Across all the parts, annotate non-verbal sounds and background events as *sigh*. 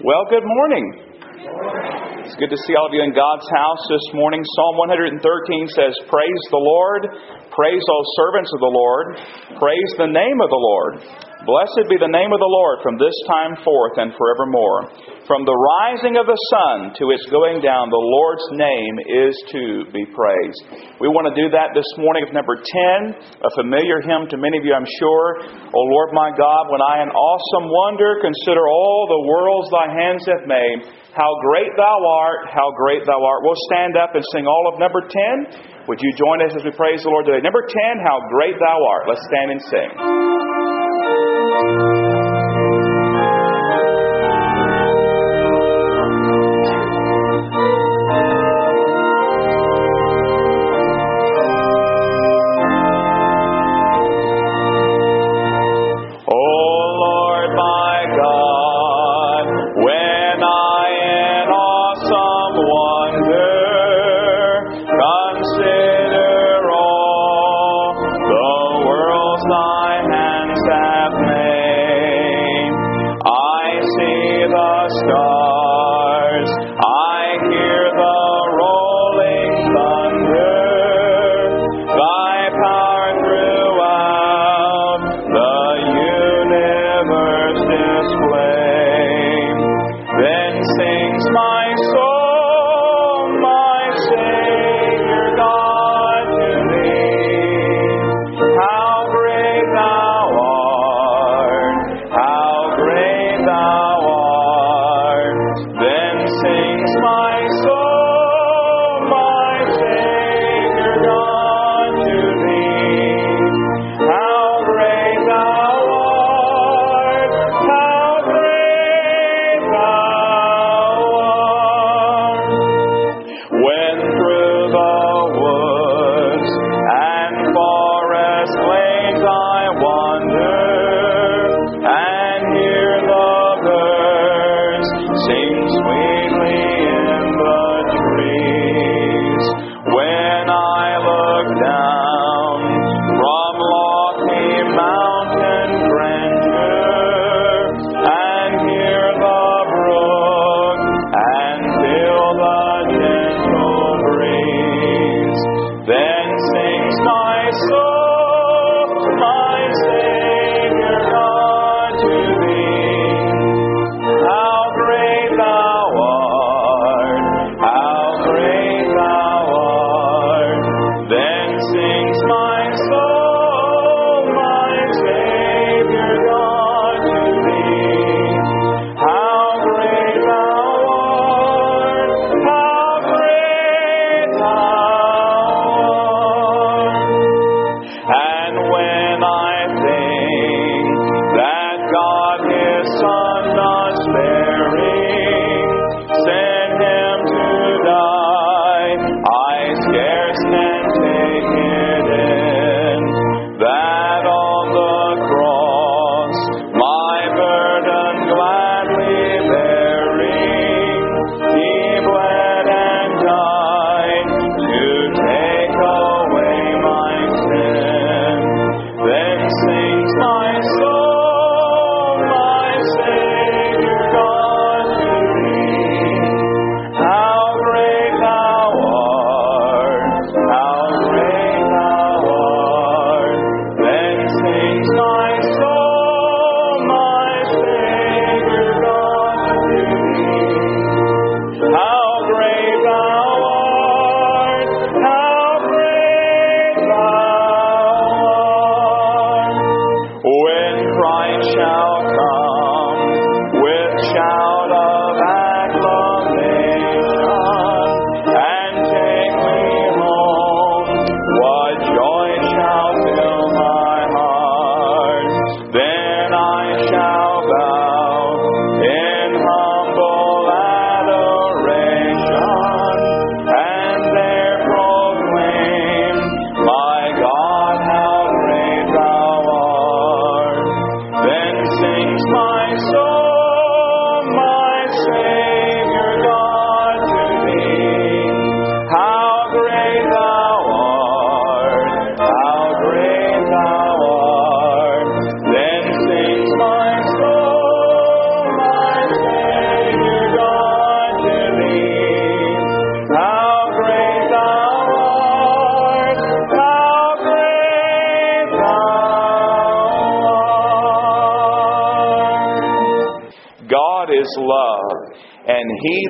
Well, good morning. It's good to see all of you in God's house this morning. Psalm 113 says, Praise the Lord, praise all servants of the Lord, praise the name of the Lord. Blessed be the name of the Lord from this time forth and forevermore. From the rising of the sun to its going down, the Lord's name is to be praised. We want to do that this morning with number 10, a familiar hymn to many of you, I'm sure. O Lord my God, when I in awesome wonder consider all the worlds thy hands have made, how great thou art, how great thou art. We'll stand up and sing all of number 10. Would you join us as we praise the Lord today? Number 10, how great thou art. Let's stand and sing. God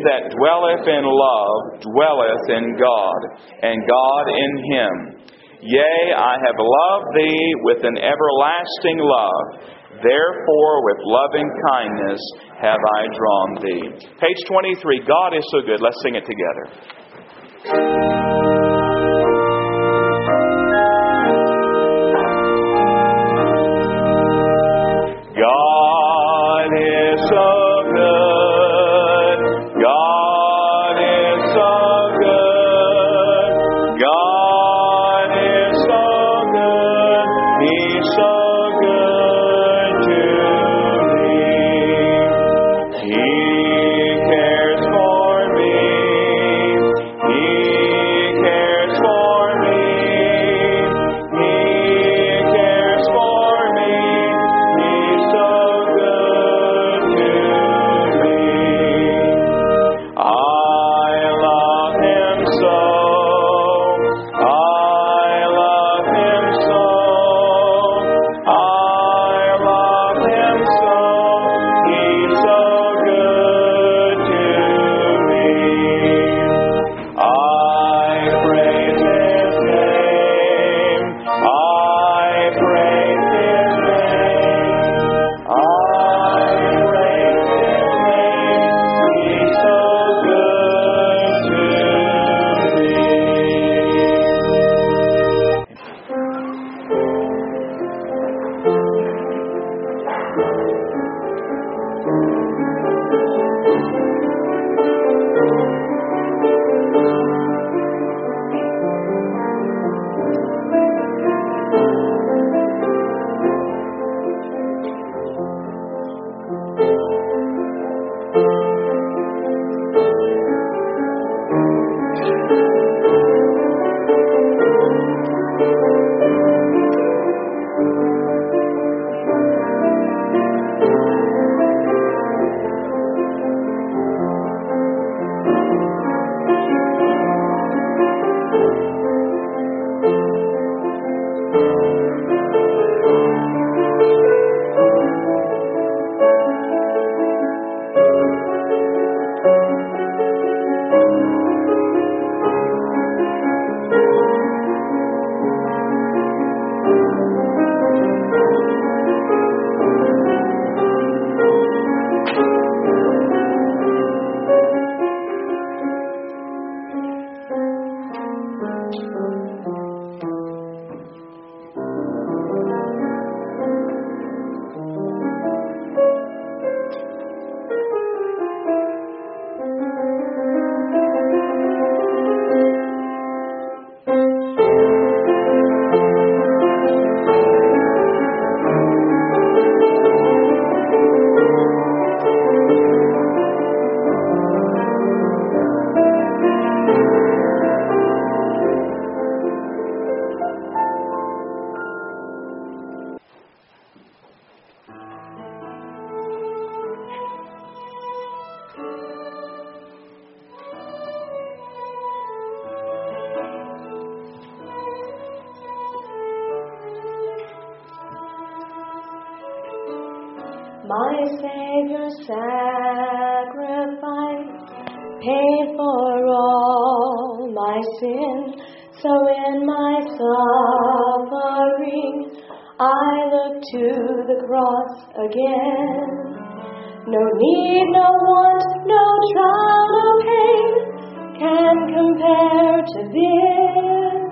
that dwelleth in love dwelleth in God, and God in him. Yea, I have loved thee with an everlasting love. Therefore, with loving kindness have I drawn thee. Page 23 God is so good. Let's sing it together. Savior's sacrifice paid for all my sin. So in my suffering, I look to the cross again. No need, no want, no trial, no pain can compare to this.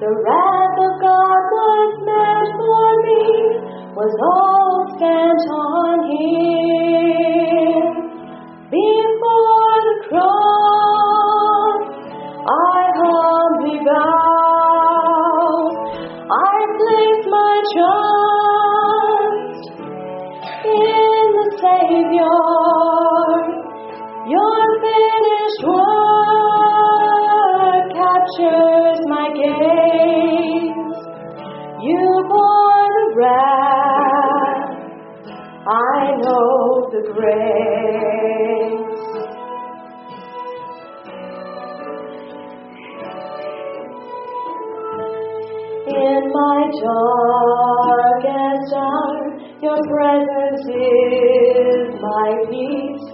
The wrath of God was meant for me was all grace. In my darkest hour, your presence is my peace.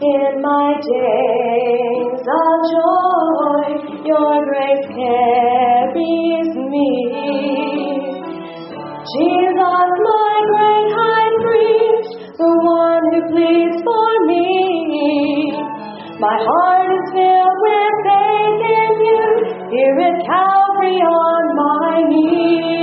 In my days of joy, your grace carries me. Jesus, pleads for me. My heart is filled with faith in you, here at Calvary on my knees.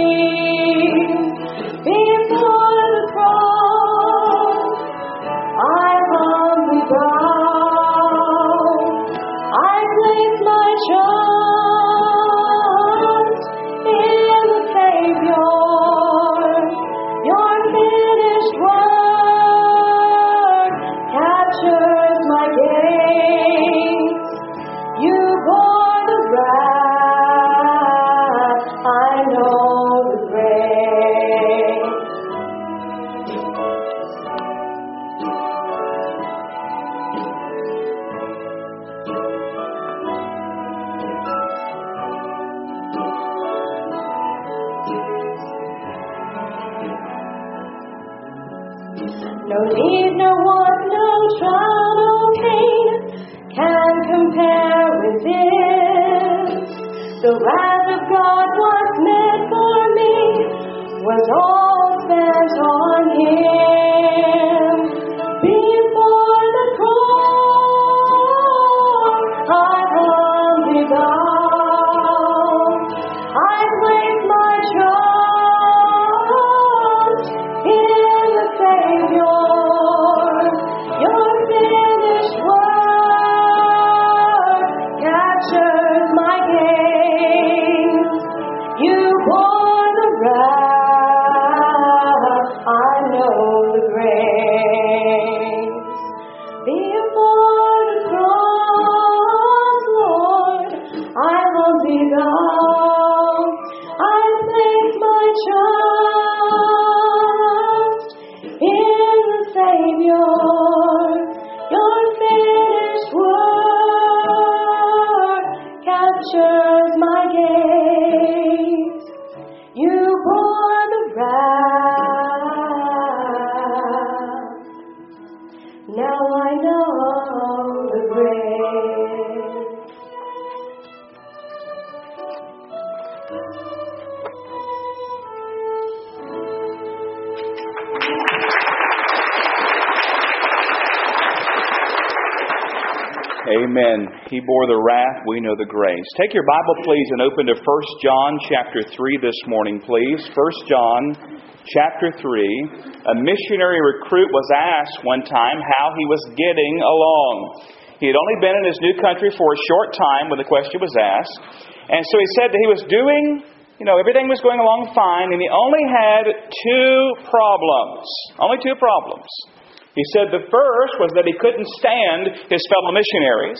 Amen. He bore the wrath, we know the grace. Take your Bible, please, and open to 1 John chapter 3 this morning, please. 1 John chapter 3. A missionary recruit was asked one time how he was getting along. He had only been in his new country for a short time when the question was asked. And so he said that he was doing, you know, everything was going along fine, and he only had two problems. Only two problems. He said the first was that he couldn't stand his fellow missionaries.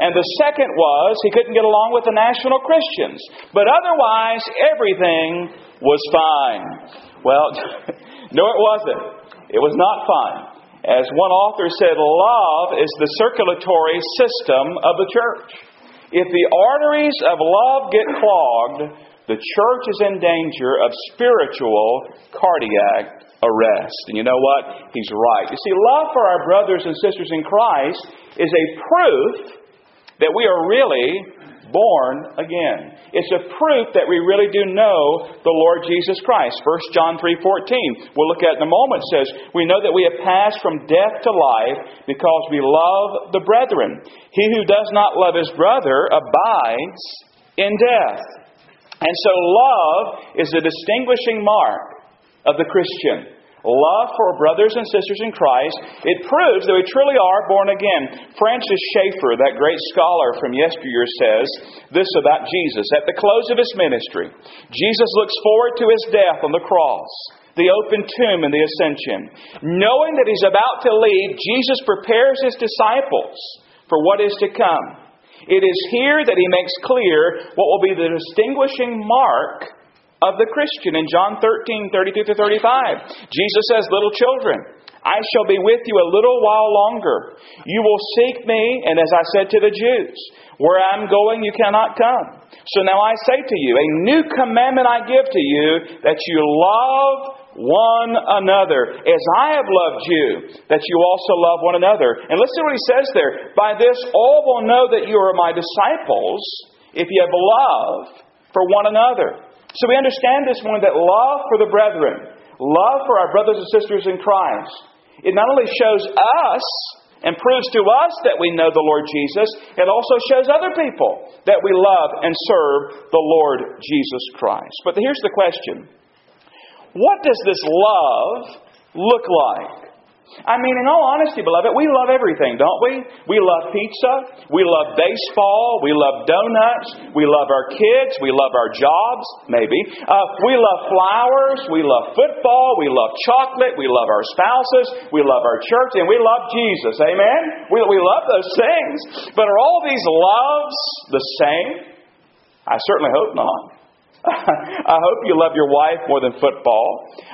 And the second was he couldn't get along with the national Christians. But otherwise, everything was fine. Well, *laughs* no, it wasn't. It was not fine. As one author said, love is the circulatory system of the church. If the arteries of love get clogged, the church is in danger of spiritual cardiac arrest. And you know what? He's right. You see, love for our brothers and sisters in Christ is a proof that we are really born again. It's a proof that we really do know the Lord Jesus Christ. 1 John 3:14. We'll look at in a moment says, "We know that we have passed from death to life because we love the brethren. He who does not love his brother abides in death." And so love is a distinguishing mark of the Christian. Love for brothers and sisters in Christ, it proves that we truly are born again. Francis Schaeffer, that great scholar from yesteryear, says this about Jesus. At the close of his ministry, Jesus looks forward to his death on the cross, the open tomb, and the ascension. Knowing that he's about to leave, Jesus prepares his disciples for what is to come. It is here that he makes clear what will be the distinguishing mark of the Christian in John 13, 32 to 35. Jesus says, Little children, I shall be with you a little while longer. You will seek me, and as I said to the Jews, where I'm going, you cannot come. So now I say to you, a new commandment I give to you, that you love one another. As I have loved you, that you also love one another. And listen to what he says there. By this all will know that you are my disciples if you have love for one another. So we understand this morning that love for the brethren, love for our brothers and sisters in Christ, it not only shows us and proves to us that we know the Lord Jesus, it also shows other people that we love and serve the Lord Jesus Christ. But here's the question What does this love look like? I mean, in all honesty, beloved, we love everything, don't we? We love pizza. We love baseball. We love donuts. We love our kids. We love our jobs, maybe. Uh, we love flowers. We love football. We love chocolate. We love our spouses. We love our church. And we love Jesus. Amen? We, we love those things. But are all these loves the same? I certainly hope not. I hope you love your wife more than football.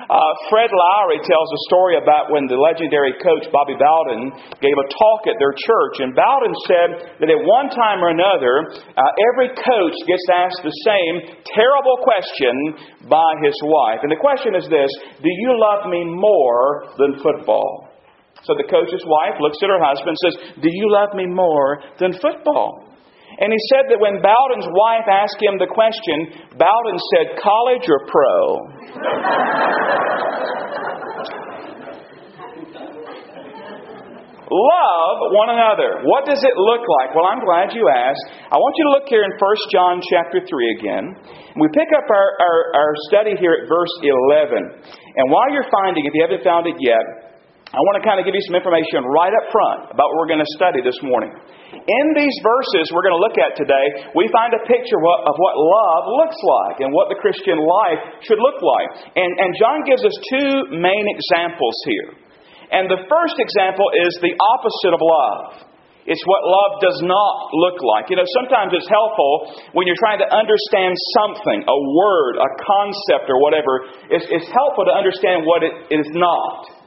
Uh, Fred Lowery tells a story about when the legendary coach Bobby Bowden gave a talk at their church. And Bowden said that at one time or another, uh, every coach gets asked the same terrible question by his wife. And the question is this Do you love me more than football? So the coach's wife looks at her husband and says, Do you love me more than football? And he said that when Bowden's wife asked him the question, Bowden said, college or pro? Love one another. What does it look like? Well, I'm glad you asked. I want you to look here in 1 John chapter 3 again. We pick up our, our, our study here at verse 11. And while you're finding, if you haven't found it yet, I want to kind of give you some information right up front about what we're going to study this morning. In these verses we're going to look at today, we find a picture of what love looks like and what the Christian life should look like. And, and John gives us two main examples here. And the first example is the opposite of love. It's what love does not look like. You know, sometimes it's helpful when you're trying to understand something, a word, a concept, or whatever. It's, it's helpful to understand what it is not.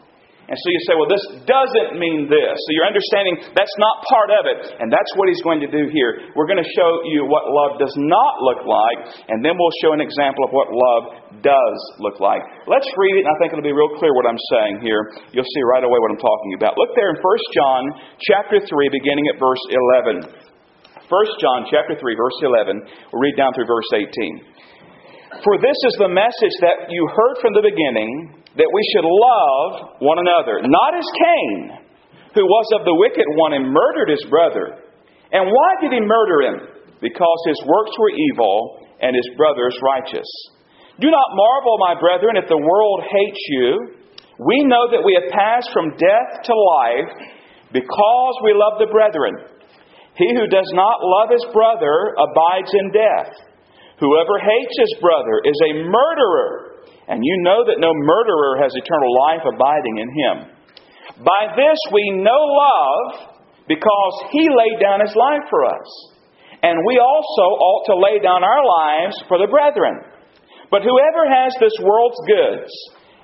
And so you say, well, this doesn't mean this. So you're understanding that's not part of it. And that's what he's going to do here. We're going to show you what love does not look like, and then we'll show an example of what love does look like. Let's read it, and I think it'll be real clear what I'm saying here. You'll see right away what I'm talking about. Look there in 1 John chapter 3, beginning at verse 11. 1 John chapter 3, verse 11. We'll read down through verse 18. For this is the message that you heard from the beginning that we should love one another, not as Cain, who was of the wicked one and murdered his brother. And why did he murder him? Because his works were evil and his brothers righteous. Do not marvel, my brethren, if the world hates you. We know that we have passed from death to life because we love the brethren. He who does not love his brother abides in death. Whoever hates his brother is a murderer and you know that no murderer has eternal life abiding in him. By this we know love because he laid down his life for us. And we also ought to lay down our lives for the brethren. But whoever has this world's goods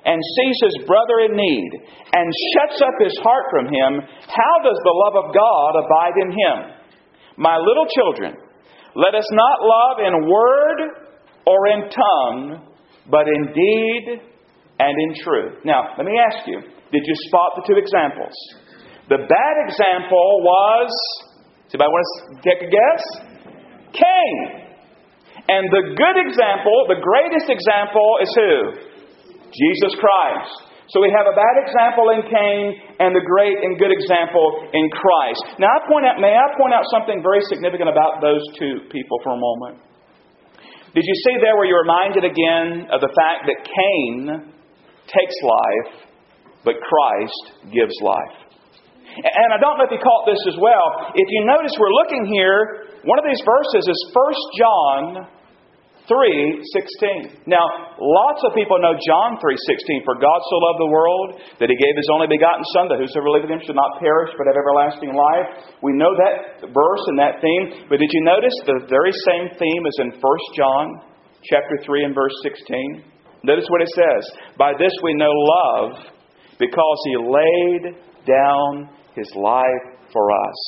and sees his brother in need and shuts up his heart from him, how does the love of God abide in him? My little children, let us not love in word or in tongue but in deed and in truth. Now, let me ask you did you spot the two examples? The bad example was, anybody want to take a guess? Cain. And the good example, the greatest example, is who? Jesus Christ. So we have a bad example in Cain and the great and good example in Christ. Now I point out, may I point out something very significant about those two people for a moment? Did you see there where you're reminded again of the fact that Cain takes life, but Christ gives life? And I don't know if you caught this as well. If you notice, we're looking here, one of these verses is 1 John 3:16. Now, lots of people know John 3:16. For God so loved the world that He gave His only begotten Son, that whosoever believeth in Him should not perish but have everlasting life. We know that verse and that theme, but did you notice the very same theme is in 1 John chapter 3 and verse 16? Notice what it says. By this we know love, because He laid down His life for us,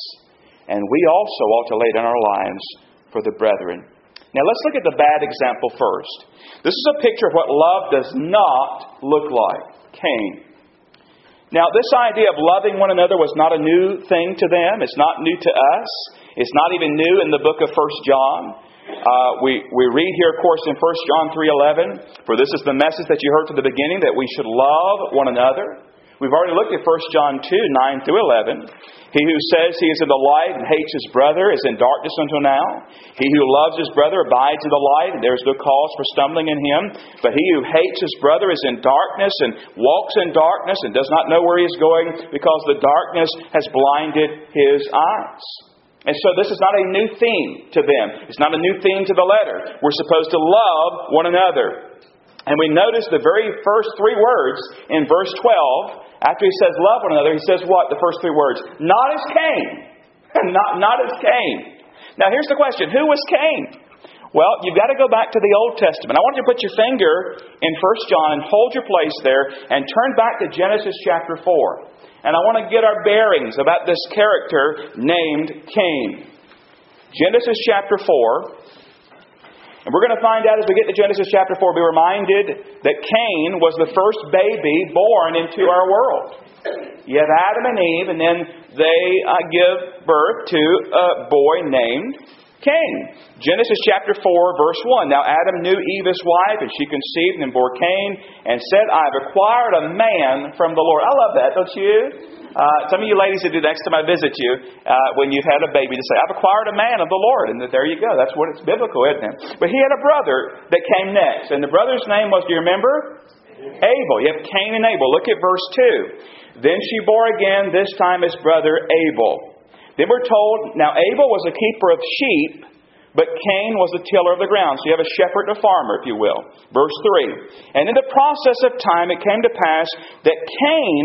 and we also ought to lay down our lives for the brethren. Now let's look at the bad example first. This is a picture of what love does not look like Cain. Now, this idea of loving one another was not a new thing to them. It's not new to us. It's not even new in the book of 1 John. Uh, we, we read here, of course, in 1 John 3.11, For this is the message that you heard from the beginning, that we should love one another. We've already looked at 1 John 2, 9 through 11. He who says he is in the light and hates his brother is in darkness until now. He who loves his brother abides in the light, and there is no cause for stumbling in him. But he who hates his brother is in darkness and walks in darkness and does not know where he is going because the darkness has blinded his eyes. And so this is not a new theme to them. It's not a new theme to the letter. We're supposed to love one another. And we notice the very first three words in verse 12 after he says love one another, he says what? The first three words. Not as Cain. *laughs* not, not as Cain. Now here's the question. Who was Cain? Well, you've got to go back to the Old Testament. I want you to put your finger in 1 John and hold your place there and turn back to Genesis chapter 4. And I want to get our bearings about this character named Cain. Genesis chapter 4, and we're going to find out as we get to Genesis chapter 4, be reminded that Cain was the first baby born into our world. You have Adam and Eve, and then they uh, give birth to a boy named Cain. Genesis chapter 4, verse 1. Now Adam knew Eve his wife, and she conceived and bore Cain, and said, I have acquired a man from the Lord. I love that, don't you? Uh, some of you ladies that do next time I visit you, uh, when you've had a baby, to say, I've acquired a man of the Lord. And there you go. That's what it's biblical, isn't it? But he had a brother that came next. And the brother's name was, do you remember? Abel. You have Cain and Abel. Look at verse 2. Then she bore again, this time his brother Abel. Then we're told, now Abel was a keeper of sheep, but Cain was the tiller of the ground. So you have a shepherd and a farmer, if you will. Verse 3. And in the process of time, it came to pass that Cain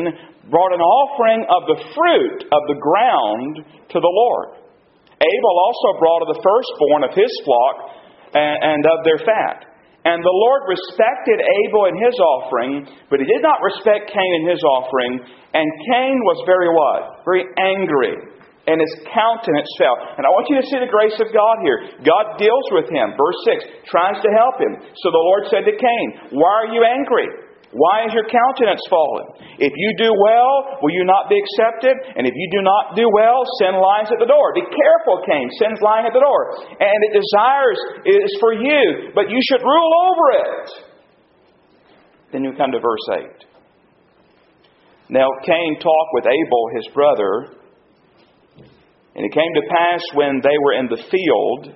brought an offering of the fruit of the ground to the Lord. Abel also brought of the firstborn of his flock and of their fat. And the Lord respected Abel and his offering, but he did not respect Cain and his offering. And Cain was very what? Very angry. And his countenance fell. And I want you to see the grace of God here. God deals with him. Verse 6 tries to help him. So the Lord said to Cain, Why are you angry? Why is your countenance fallen? If you do well, will you not be accepted? And if you do not do well, sin lies at the door. Be careful, Cain. Sin's lying at the door. And it desires is for you, but you should rule over it. Then you come to verse 8. Now Cain talked with Abel, his brother, and it came to pass when they were in the field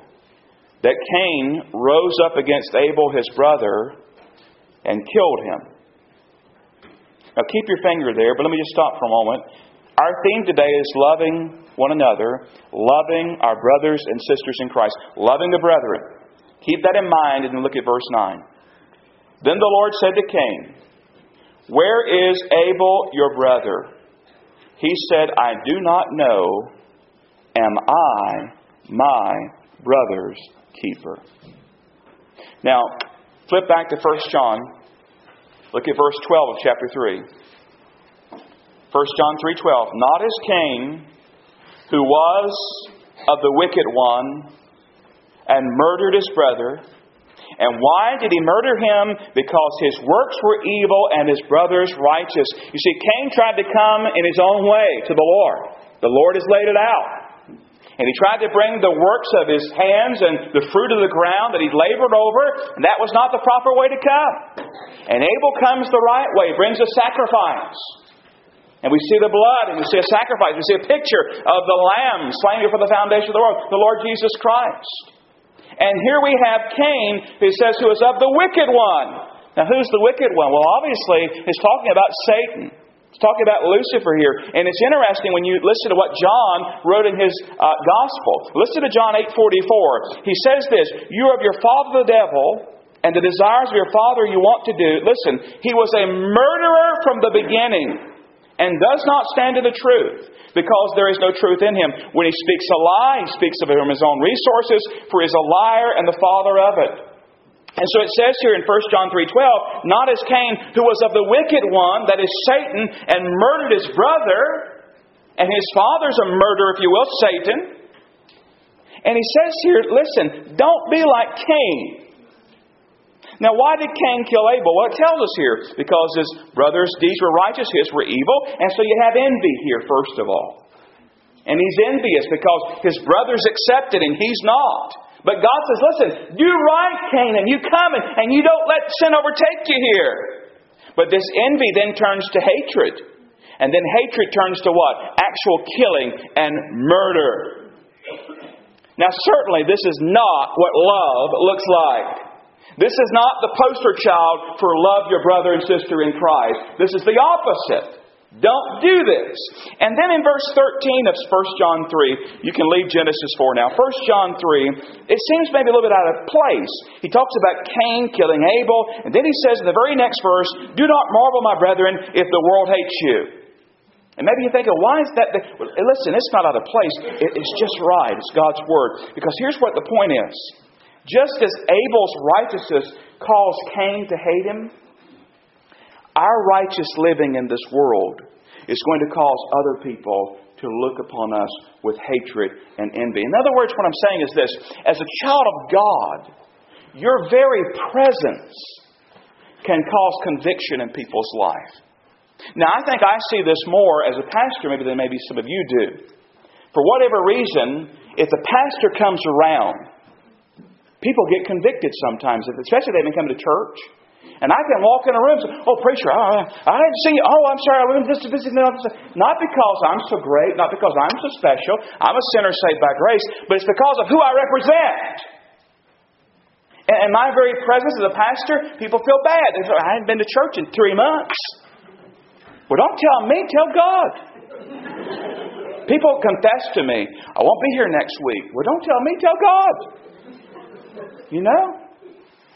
that Cain rose up against Abel, his brother, and killed him. Now keep your finger there, but let me just stop for a moment. Our theme today is loving one another, loving our brothers and sisters in Christ, loving the brethren. Keep that in mind and look at verse 9. Then the Lord said to Cain, Where is Abel your brother? He said, I do not know. Am I my brother's keeper? Now, flip back to 1 John Look at verse 12 of chapter 3. 1 John 3:12 Not as Cain who was of the wicked one and murdered his brother. And why did he murder him? Because his works were evil and his brother's righteous. You see, Cain tried to come in his own way to the Lord. The Lord has laid it out. And he tried to bring the works of his hands and the fruit of the ground that he labored over, and that was not the proper way to come. And Abel comes the right way, brings a sacrifice. And we see the blood, and we see a sacrifice. We see a picture of the Lamb slain before the foundation of the world, the Lord Jesus Christ. And here we have Cain, who says, who is of the wicked one. Now, who's the wicked one? Well, obviously, he's talking about Satan. It's talking about Lucifer here. And it's interesting when you listen to what John wrote in his uh, gospel. Listen to John 8:44. He says this, "You are of your father the devil, and the desires of your father you want to do." Listen, he was a murderer from the beginning and does not stand to the truth because there is no truth in him. When he speaks a lie, he speaks of it from his own resources, for he is a liar and the father of it. And so it says here in 1 John 3:12, not as Cain who was of the wicked one, that is Satan, and murdered his brother, and his father's a murderer, if you will, Satan. And he says here, listen, don't be like Cain. Now, why did Cain kill Abel? Well, it tells us here because his brother's deeds were righteous, his were evil, and so you have envy here, first of all. And he's envious because his brother's accepted and he's not. But God says, listen, do right, Canaan. You come and, and you don't let sin overtake you here. But this envy then turns to hatred. And then hatred turns to what? Actual killing and murder. Now, certainly, this is not what love looks like. This is not the poster child for love your brother and sister in Christ. This is the opposite. Don't do this. And then in verse 13 of 1 John 3, you can leave Genesis 4 now. 1 John 3, it seems maybe a little bit out of place. He talks about Cain killing Abel, and then he says in the very next verse, Do not marvel, my brethren, if the world hates you. And maybe you're thinking, why is that? Listen, it's not out of place. It's just right. It's God's Word. Because here's what the point is just as Abel's righteousness caused Cain to hate him, our righteous living in this world is going to cause other people to look upon us with hatred and envy. In other words, what I'm saying is this as a child of God, your very presence can cause conviction in people's life. Now, I think I see this more as a pastor, maybe than maybe some of you do. For whatever reason, if the pastor comes around People get convicted sometimes, especially if they've been coming to church. And I can walk in a room and say, Oh, preacher, I, I didn't see you. Oh, I'm sorry, I went this, this. Not because I'm so great, not because I'm so special. I'm a sinner saved by grace, but it's because of who I represent. And my very presence as a pastor, people feel bad. They say, I haven't been to church in three months. Well, don't tell me, tell God. People confess to me, I won't be here next week. Well, don't tell me, tell God. You know?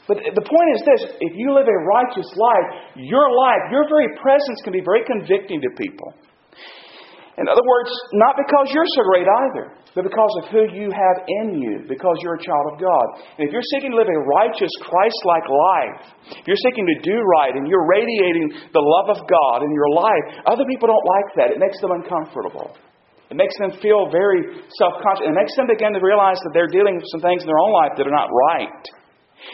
But the point is this if you live a righteous life, your life, your very presence can be very convicting to people. In other words, not because you're so great either, but because of who you have in you, because you're a child of God. And if you're seeking to live a righteous, Christ like life, if you're seeking to do right and you're radiating the love of God in your life, other people don't like that. It makes them uncomfortable. It makes them feel very self conscious. It makes them begin to realize that they're dealing with some things in their own life that are not right.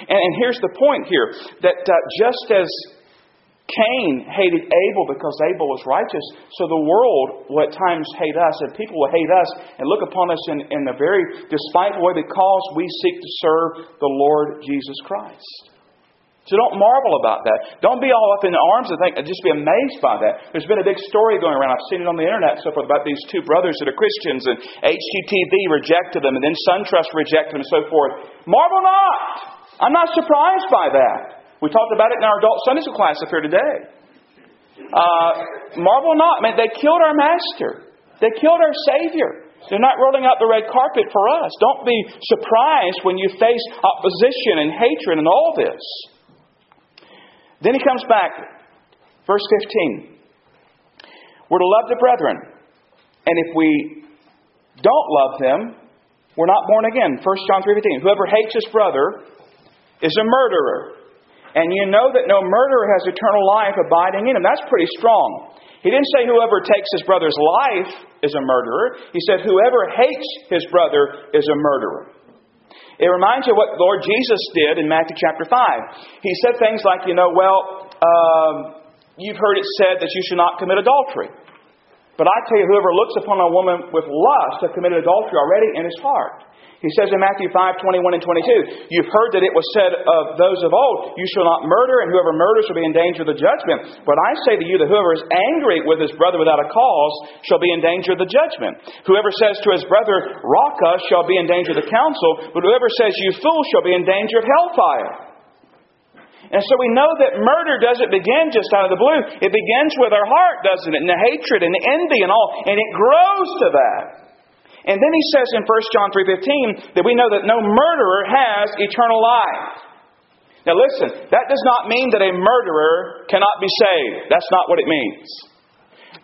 And, and here's the point here that uh, just as Cain hated Abel because Abel was righteous, so the world will at times hate us, and people will hate us and look upon us in, in a very despiteful way because we seek to serve the Lord Jesus Christ. So don't marvel about that. Don't be all up in arms and think, just be amazed by that. There's been a big story going around. I've seen it on the internet so forth about these two brothers that are Christians, and HGTV rejected them, and then SunTrust rejected them, and so forth. Marvel not! I'm not surprised by that. We talked about it in our adult Sunday school class up here today. Uh, marvel not. Man, they killed our master. They killed our Savior. They're not rolling out the red carpet for us. Don't be surprised when you face opposition and hatred and all this. Then he comes back, verse 15. We're to love the brethren. And if we don't love them, we're not born again. 1 John 3.15. Whoever hates his brother is a murderer. And you know that no murderer has eternal life abiding in him. That's pretty strong. He didn't say whoever takes his brother's life is a murderer. He said whoever hates his brother is a murderer. It reminds you what Lord Jesus did in Matthew chapter 5. He said things like, you know, well, um, you've heard it said that you should not commit adultery. But I tell you, whoever looks upon a woman with lust has committed adultery already in his heart. He says in Matthew 5, 21 and 22, You've heard that it was said of those of old, You shall not murder, and whoever murders shall be in danger of the judgment. But I say to you that whoever is angry with his brother without a cause shall be in danger of the judgment. Whoever says to his brother, Raca, shall be in danger of the council, but whoever says, You fool, shall be in danger of hellfire. And so we know that murder doesn't begin just out of the blue. It begins with our heart, doesn't it? And the hatred and the envy and all. And it grows to that. And then he says in 1 John 3:15 that we know that no murderer has eternal life. Now listen, that does not mean that a murderer cannot be saved. That's not what it means.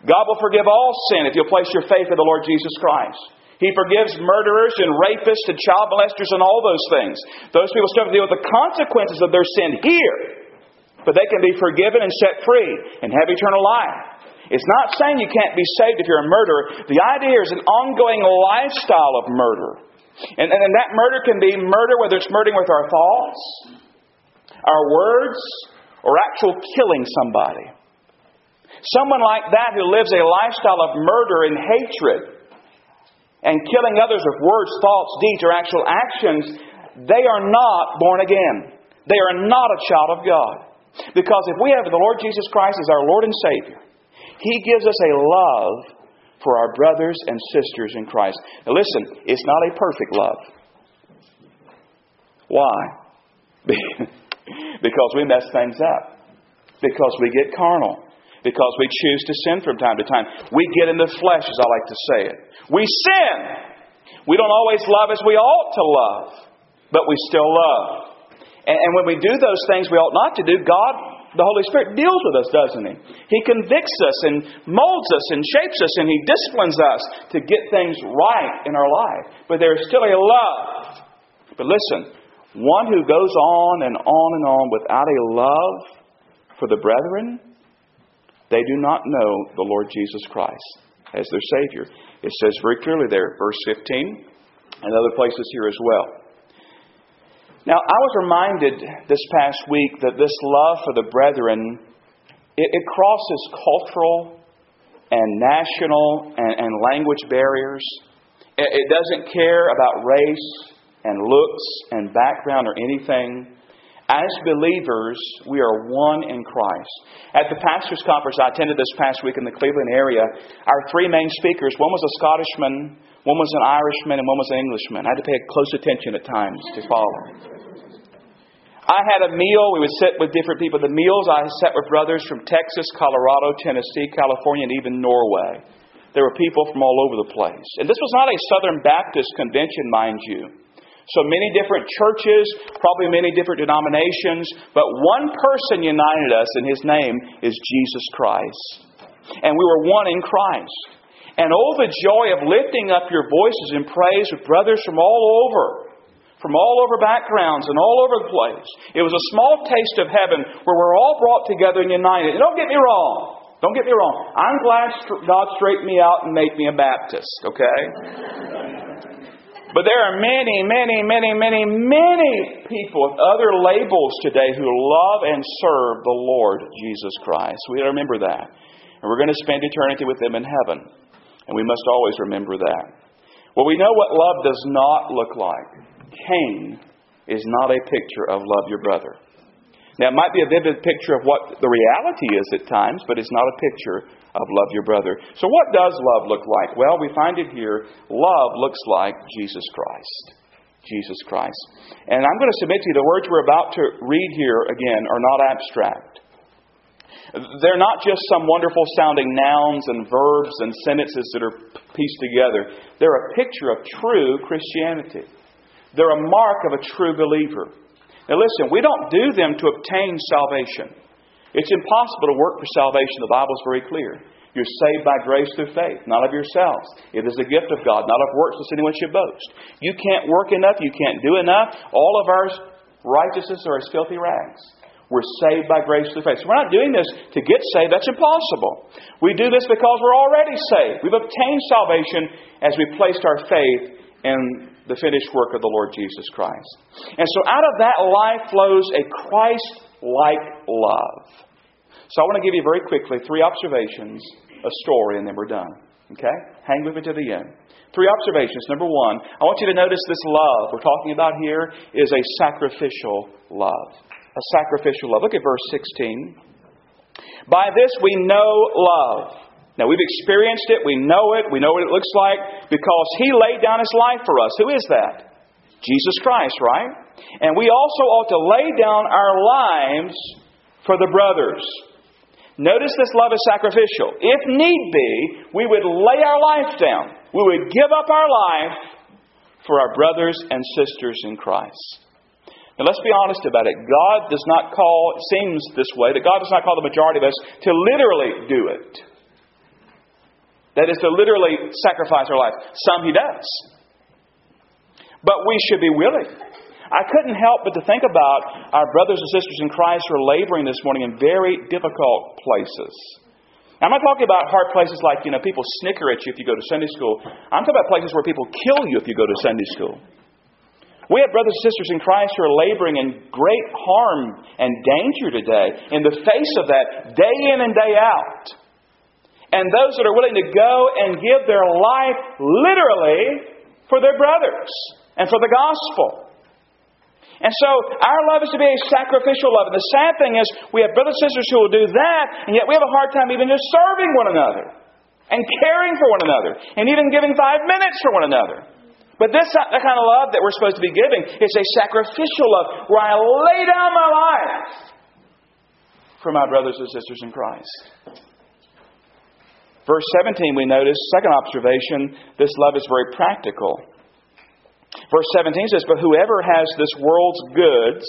God will forgive all sin if you'll place your faith in the Lord Jesus Christ. He forgives murderers and rapists and child molesters and all those things. Those people still have to deal with the consequences of their sin here. But they can be forgiven and set free and have eternal life. It's not saying you can't be saved if you're a murderer. The idea is an ongoing lifestyle of murder. And, and, and that murder can be murder, whether it's murdering with our thoughts, our words, or actual killing somebody. Someone like that who lives a lifestyle of murder and hatred and killing others with words, thoughts, deeds, or actual actions, they are not born again. They are not a child of God. Because if we have the Lord Jesus Christ as our Lord and Savior, He gives us a love for our brothers and sisters in Christ. Now listen, it's not a perfect love. Why? *laughs* because we mess things up. Because we get carnal. Because we choose to sin from time to time. We get in the flesh, as I like to say it. We sin. We don't always love as we ought to love, but we still love. And, and when we do those things we ought not to do, God, the Holy Spirit, deals with us, doesn't He? He convicts us and molds us and shapes us and He disciplines us to get things right in our life. But there is still a love. But listen, one who goes on and on and on without a love for the brethren, they do not know the Lord Jesus Christ as their Savior. It says very clearly there, verse 15, and other places here as well. Now, I was reminded this past week that this love for the brethren, it, it crosses cultural and national and, and language barriers. It, it doesn't care about race and looks and background or anything. As believers, we are one in Christ. At the pastor's conference I attended this past week in the Cleveland area, our three main speakers one was a Scottishman, one was an Irishman, and one was an Englishman. I had to pay close attention at times to follow. I had a meal. We would sit with different people. The meals I sat with brothers from Texas, Colorado, Tennessee, California, and even Norway. There were people from all over the place. And this was not a Southern Baptist convention, mind you. So many different churches, probably many different denominations, but one person united us, and his name is Jesus Christ. And we were one in Christ. And oh, the joy of lifting up your voices in praise with brothers from all over from all over backgrounds and all over the place. It was a small taste of heaven where we're all brought together and united. And don't get me wrong. Don't get me wrong. I'm glad God straightened me out and made me a Baptist, okay? But there are many, many, many, many, many people with other labels today who love and serve the Lord Jesus Christ. We remember that. And we're going to spend eternity with them in heaven. And we must always remember that. Well, we know what love does not look like. Cain is not a picture of love your brother. Now, it might be a vivid picture of what the reality is at times, but it's not a picture of love your brother. So, what does love look like? Well, we find it here. Love looks like Jesus Christ. Jesus Christ. And I'm going to submit to you the words we're about to read here again are not abstract. They're not just some wonderful sounding nouns and verbs and sentences that are pieced together. They're a picture of true Christianity. They're a mark of a true believer. Now, listen, we don't do them to obtain salvation. It's impossible to work for salvation. The Bible is very clear. You're saved by grace through faith, not of yourselves. It is a gift of God, not of works, lest anyone should boast. You can't work enough. You can't do enough. All of our righteousness are as filthy rags. We're saved by grace through faith. So we're not doing this to get saved. That's impossible. We do this because we're already saved. We've obtained salvation as we placed our faith in the finished work of the Lord Jesus Christ. And so out of that life flows a Christ like love. So I want to give you very quickly three observations, a story, and then we're done. Okay? Hang with me to the end. Three observations. Number one, I want you to notice this love we're talking about here is a sacrificial love. A sacrificial love. Look at verse 16. By this we know love now, we've experienced it, we know it, we know what it looks like because He laid down His life for us. Who is that? Jesus Christ, right? And we also ought to lay down our lives for the brothers. Notice this love is sacrificial. If need be, we would lay our life down. We would give up our life for our brothers and sisters in Christ. Now, let's be honest about it. God does not call, it seems this way, that God does not call the majority of us to literally do it. That is to literally sacrifice our life. Some he does. But we should be willing. I couldn't help but to think about our brothers and sisters in Christ who are laboring this morning in very difficult places. I'm not talking about hard places like, you know, people snicker at you if you go to Sunday school. I'm talking about places where people kill you if you go to Sunday school. We have brothers and sisters in Christ who are laboring in great harm and danger today in the face of that day in and day out. And those that are willing to go and give their life literally for their brothers and for the gospel. And so our love is to be a sacrificial love. And the sad thing is, we have brothers and sisters who will do that, and yet we have a hard time even just serving one another and caring for one another and even giving five minutes for one another. But this uh, the kind of love that we're supposed to be giving is a sacrificial love where I lay down my life for my brothers and sisters in Christ. Verse 17, we notice, second observation, this love is very practical. Verse 17 says, But whoever has this world's goods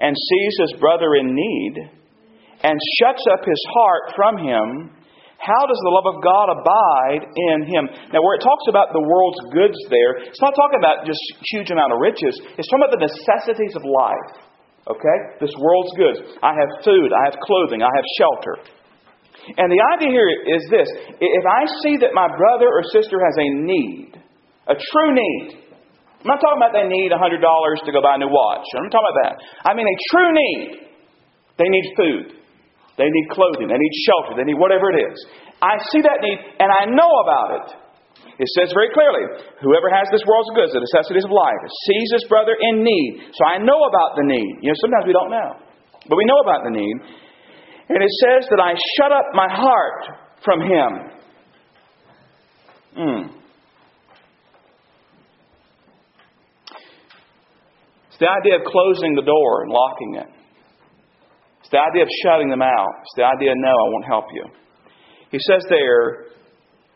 and sees his brother in need and shuts up his heart from him, how does the love of God abide in him? Now, where it talks about the world's goods there, it's not talking about just huge amount of riches. It's talking about the necessities of life. Okay? This world's goods. I have food, I have clothing, I have shelter. And the idea here is this if I see that my brother or sister has a need, a true need, I'm not talking about they need $100 to go buy a new watch. I'm not talking about that. I mean a true need. They need food. They need clothing. They need shelter. They need whatever it is. I see that need and I know about it. It says very clearly, whoever has this world's goods, the necessities of life, sees his brother in need. So I know about the need. You know, sometimes we don't know. But we know about the need. And it says that I shut up my heart from him. Hmm. It's the idea of closing the door and locking it. It's the idea of shutting them out. It's the idea, no, I won't help you. He says there,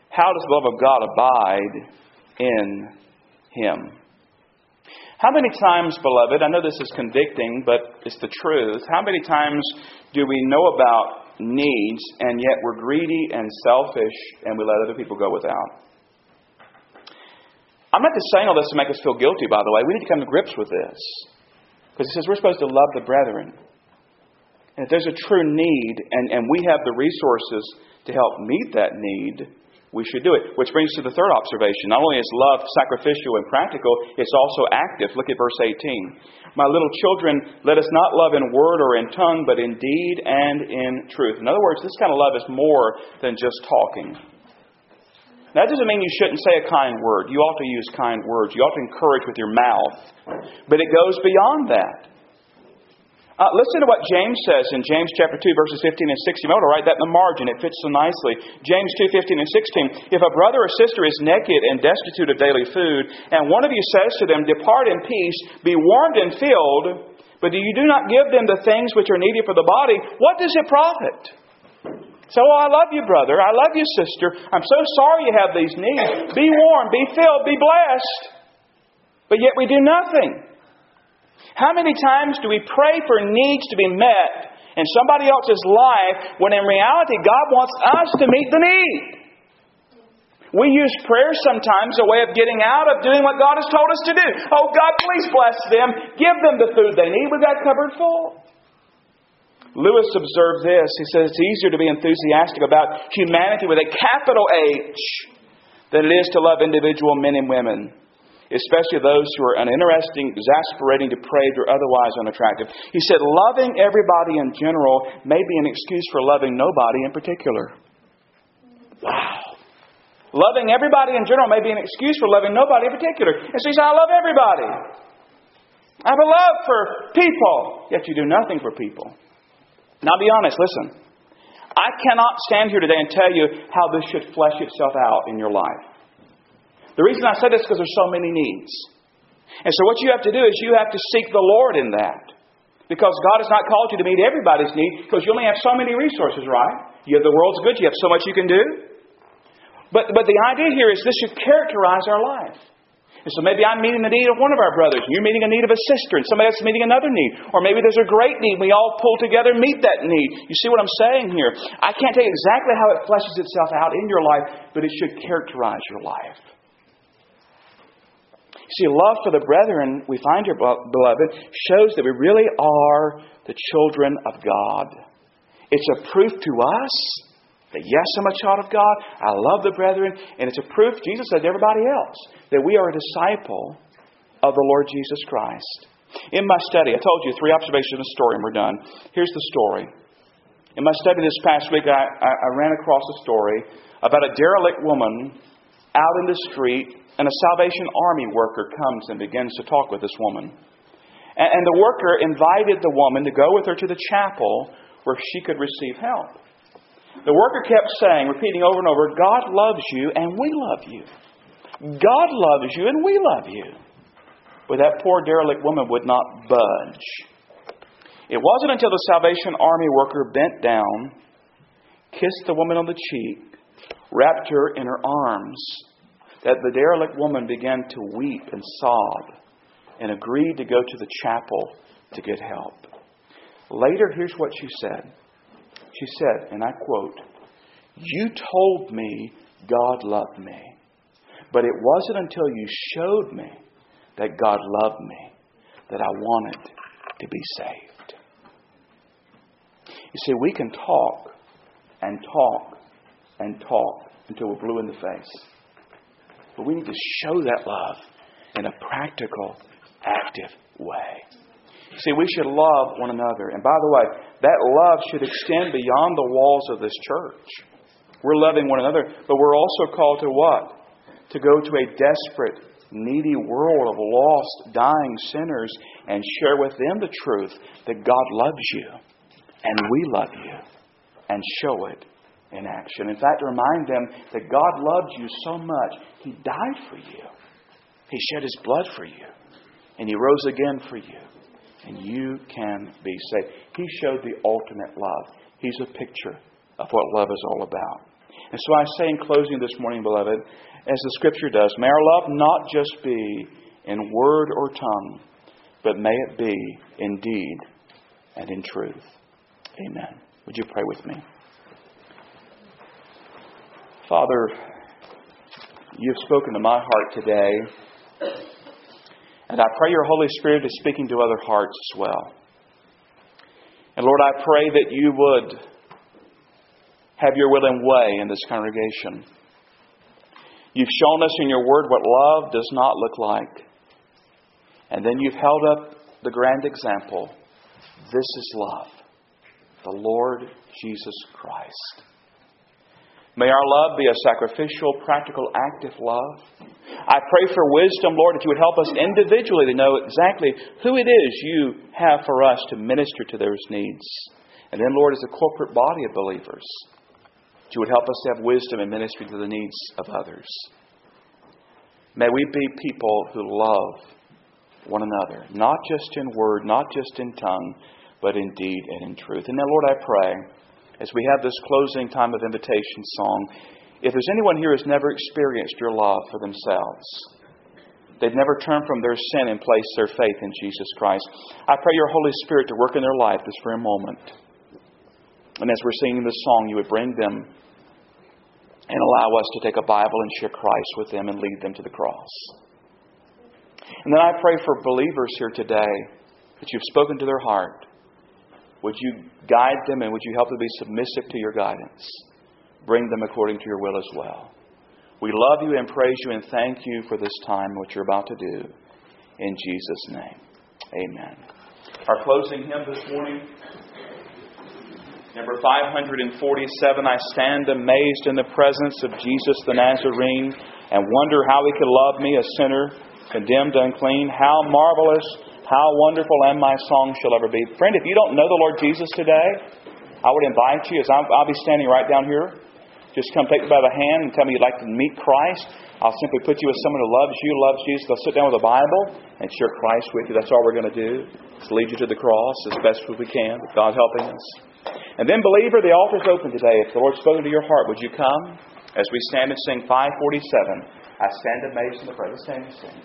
how does the love of God abide in him? How many times, beloved, I know this is convicting, but it's the truth. How many times do we know about needs and yet we're greedy and selfish and we let other people go without? I'm not just saying all this to make us feel guilty, by the way. We need to come to grips with this. Because it says we're supposed to love the brethren. And if there's a true need and, and we have the resources to help meet that need, we should do it. Which brings us to the third observation. Not only is love sacrificial and practical, it's also active. Look at verse 18. My little children, let us not love in word or in tongue, but in deed and in truth. In other words, this kind of love is more than just talking. That doesn't mean you shouldn't say a kind word. You ought to use kind words. You ought to encourage with your mouth. But it goes beyond that. Uh, listen to what James says in James chapter 2, verses 15 and 16. I want to write that in the margin. It fits so nicely. James 2, 15 and 16. If a brother or sister is naked and destitute of daily food, and one of you says to them, Depart in peace, be warmed and filled, but you do not give them the things which are needed for the body, what does it profit? So, oh, I love you, brother. I love you, sister. I'm so sorry you have these needs. Be warm, be filled, be blessed. But yet we do nothing. How many times do we pray for needs to be met in somebody else's life when in reality God wants us to meet the need? We use prayer sometimes a way of getting out of doing what God has told us to do. Oh, God, please bless them. Give them the food they need. We've got cupboard full. Lewis observed this. He says it's easier to be enthusiastic about humanity with a capital H than it is to love individual men and women, especially those who are uninteresting, exasperating, depraved, or otherwise unattractive. He said, loving everybody in general may be an excuse for loving nobody in particular. Wow. Loving everybody in general may be an excuse for loving nobody in particular. And so he said, I love everybody. I have a love for people, yet you do nothing for people. Now, be honest, listen. I cannot stand here today and tell you how this should flesh itself out in your life. The reason I say this is because there's so many needs. And so, what you have to do is you have to seek the Lord in that. Because God has not called you to meet everybody's need, because you only have so many resources, right? You have the world's good, you have so much you can do. But, but the idea here is this should characterize our life. And so maybe I'm meeting the need of one of our brothers, and you're meeting a need of a sister, and somebody else is meeting another need. Or maybe there's a great need, we all pull together and meet that need. You see what I'm saying here? I can't tell you exactly how it fleshes itself out in your life, but it should characterize your life. See, love for the brethren, we find here, beloved, shows that we really are the children of God. It's a proof to us that yes, I'm a child of God, I love the brethren, and it's a proof, Jesus said to everybody else, that we are a disciple of the Lord Jesus Christ. In my study, I told you three observations of the story, and we're done. Here's the story. In my study this past week, I, I, I ran across a story about a derelict woman out in the street, and a Salvation Army worker comes and begins to talk with this woman. And, and the worker invited the woman to go with her to the chapel where she could receive help. The worker kept saying, repeating over and over, God loves you and we love you. God loves you and we love you. But that poor derelict woman would not budge. It wasn't until the Salvation Army worker bent down, kissed the woman on the cheek, wrapped her in her arms, that the derelict woman began to weep and sob and agreed to go to the chapel to get help. Later, here's what she said. She said, and I quote, You told me God loved me, but it wasn't until you showed me that God loved me that I wanted to be saved. You see, we can talk and talk and talk until we're blue in the face. But we need to show that love in a practical, active way. See, we should love one another. And by the way, that love should extend beyond the walls of this church. We're loving one another, but we're also called to what? To go to a desperate, needy world of lost, dying sinners and share with them the truth that God loves you and we love you and show it in action. In fact, remind them that God loves you so much, He died for you. He shed His blood for you, and He rose again for you and you can be saved. He showed the ultimate love. He's a picture of what love is all about. And so I say in closing this morning, beloved, as the Scripture does, may our love not just be in word or tongue, but may it be in deed and in truth. Amen. Would you pray with me? Father, you've spoken to my heart today. And I pray your Holy Spirit is speaking to other hearts as well. And Lord, I pray that you would have your will and way in this congregation. You've shown us in your word what love does not look like. And then you've held up the grand example. This is love, the Lord Jesus Christ. May our love be a sacrificial, practical, active love. I pray for wisdom, Lord, that you would help us individually to know exactly who it is you have for us to minister to those needs. And then, Lord, as a corporate body of believers, that you would help us to have wisdom in ministry to the needs of others. May we be people who love one another, not just in word, not just in tongue, but in deed and in truth. And now, Lord, I pray as we have this closing time of invitation song, if there's anyone here who's never experienced your love for themselves, they've never turned from their sin and placed their faith in Jesus Christ, I pray your Holy Spirit to work in their life this very moment. And as we're singing this song, you would bring them and allow us to take a Bible and share Christ with them and lead them to the cross. And then I pray for believers here today that you've spoken to their heart would you guide them and would you help them be submissive to your guidance? Bring them according to your will as well. We love you and praise you and thank you for this time, what you're about to do. In Jesus' name. Amen. Our closing hymn this morning, number 547 I stand amazed in the presence of Jesus the Nazarene and wonder how he could love me, a sinner, condemned, unclean. How marvelous how wonderful and my song shall ever be. Friend, if you don't know the Lord Jesus today, I would invite you, as I'll, I'll be standing right down here, just come take me by the hand and tell me you'd like to meet Christ. I'll simply put you with someone who loves you, loves Jesus. They'll sit down with a Bible and share Christ with you. That's all we're going to do. Is lead you to the cross as best as we can, with God helping us. And then, believer, the altar's open today. If the Lord's spoken to your heart, would you come as we stand and sing 547? I stand amazed in the presence. Stand and sing.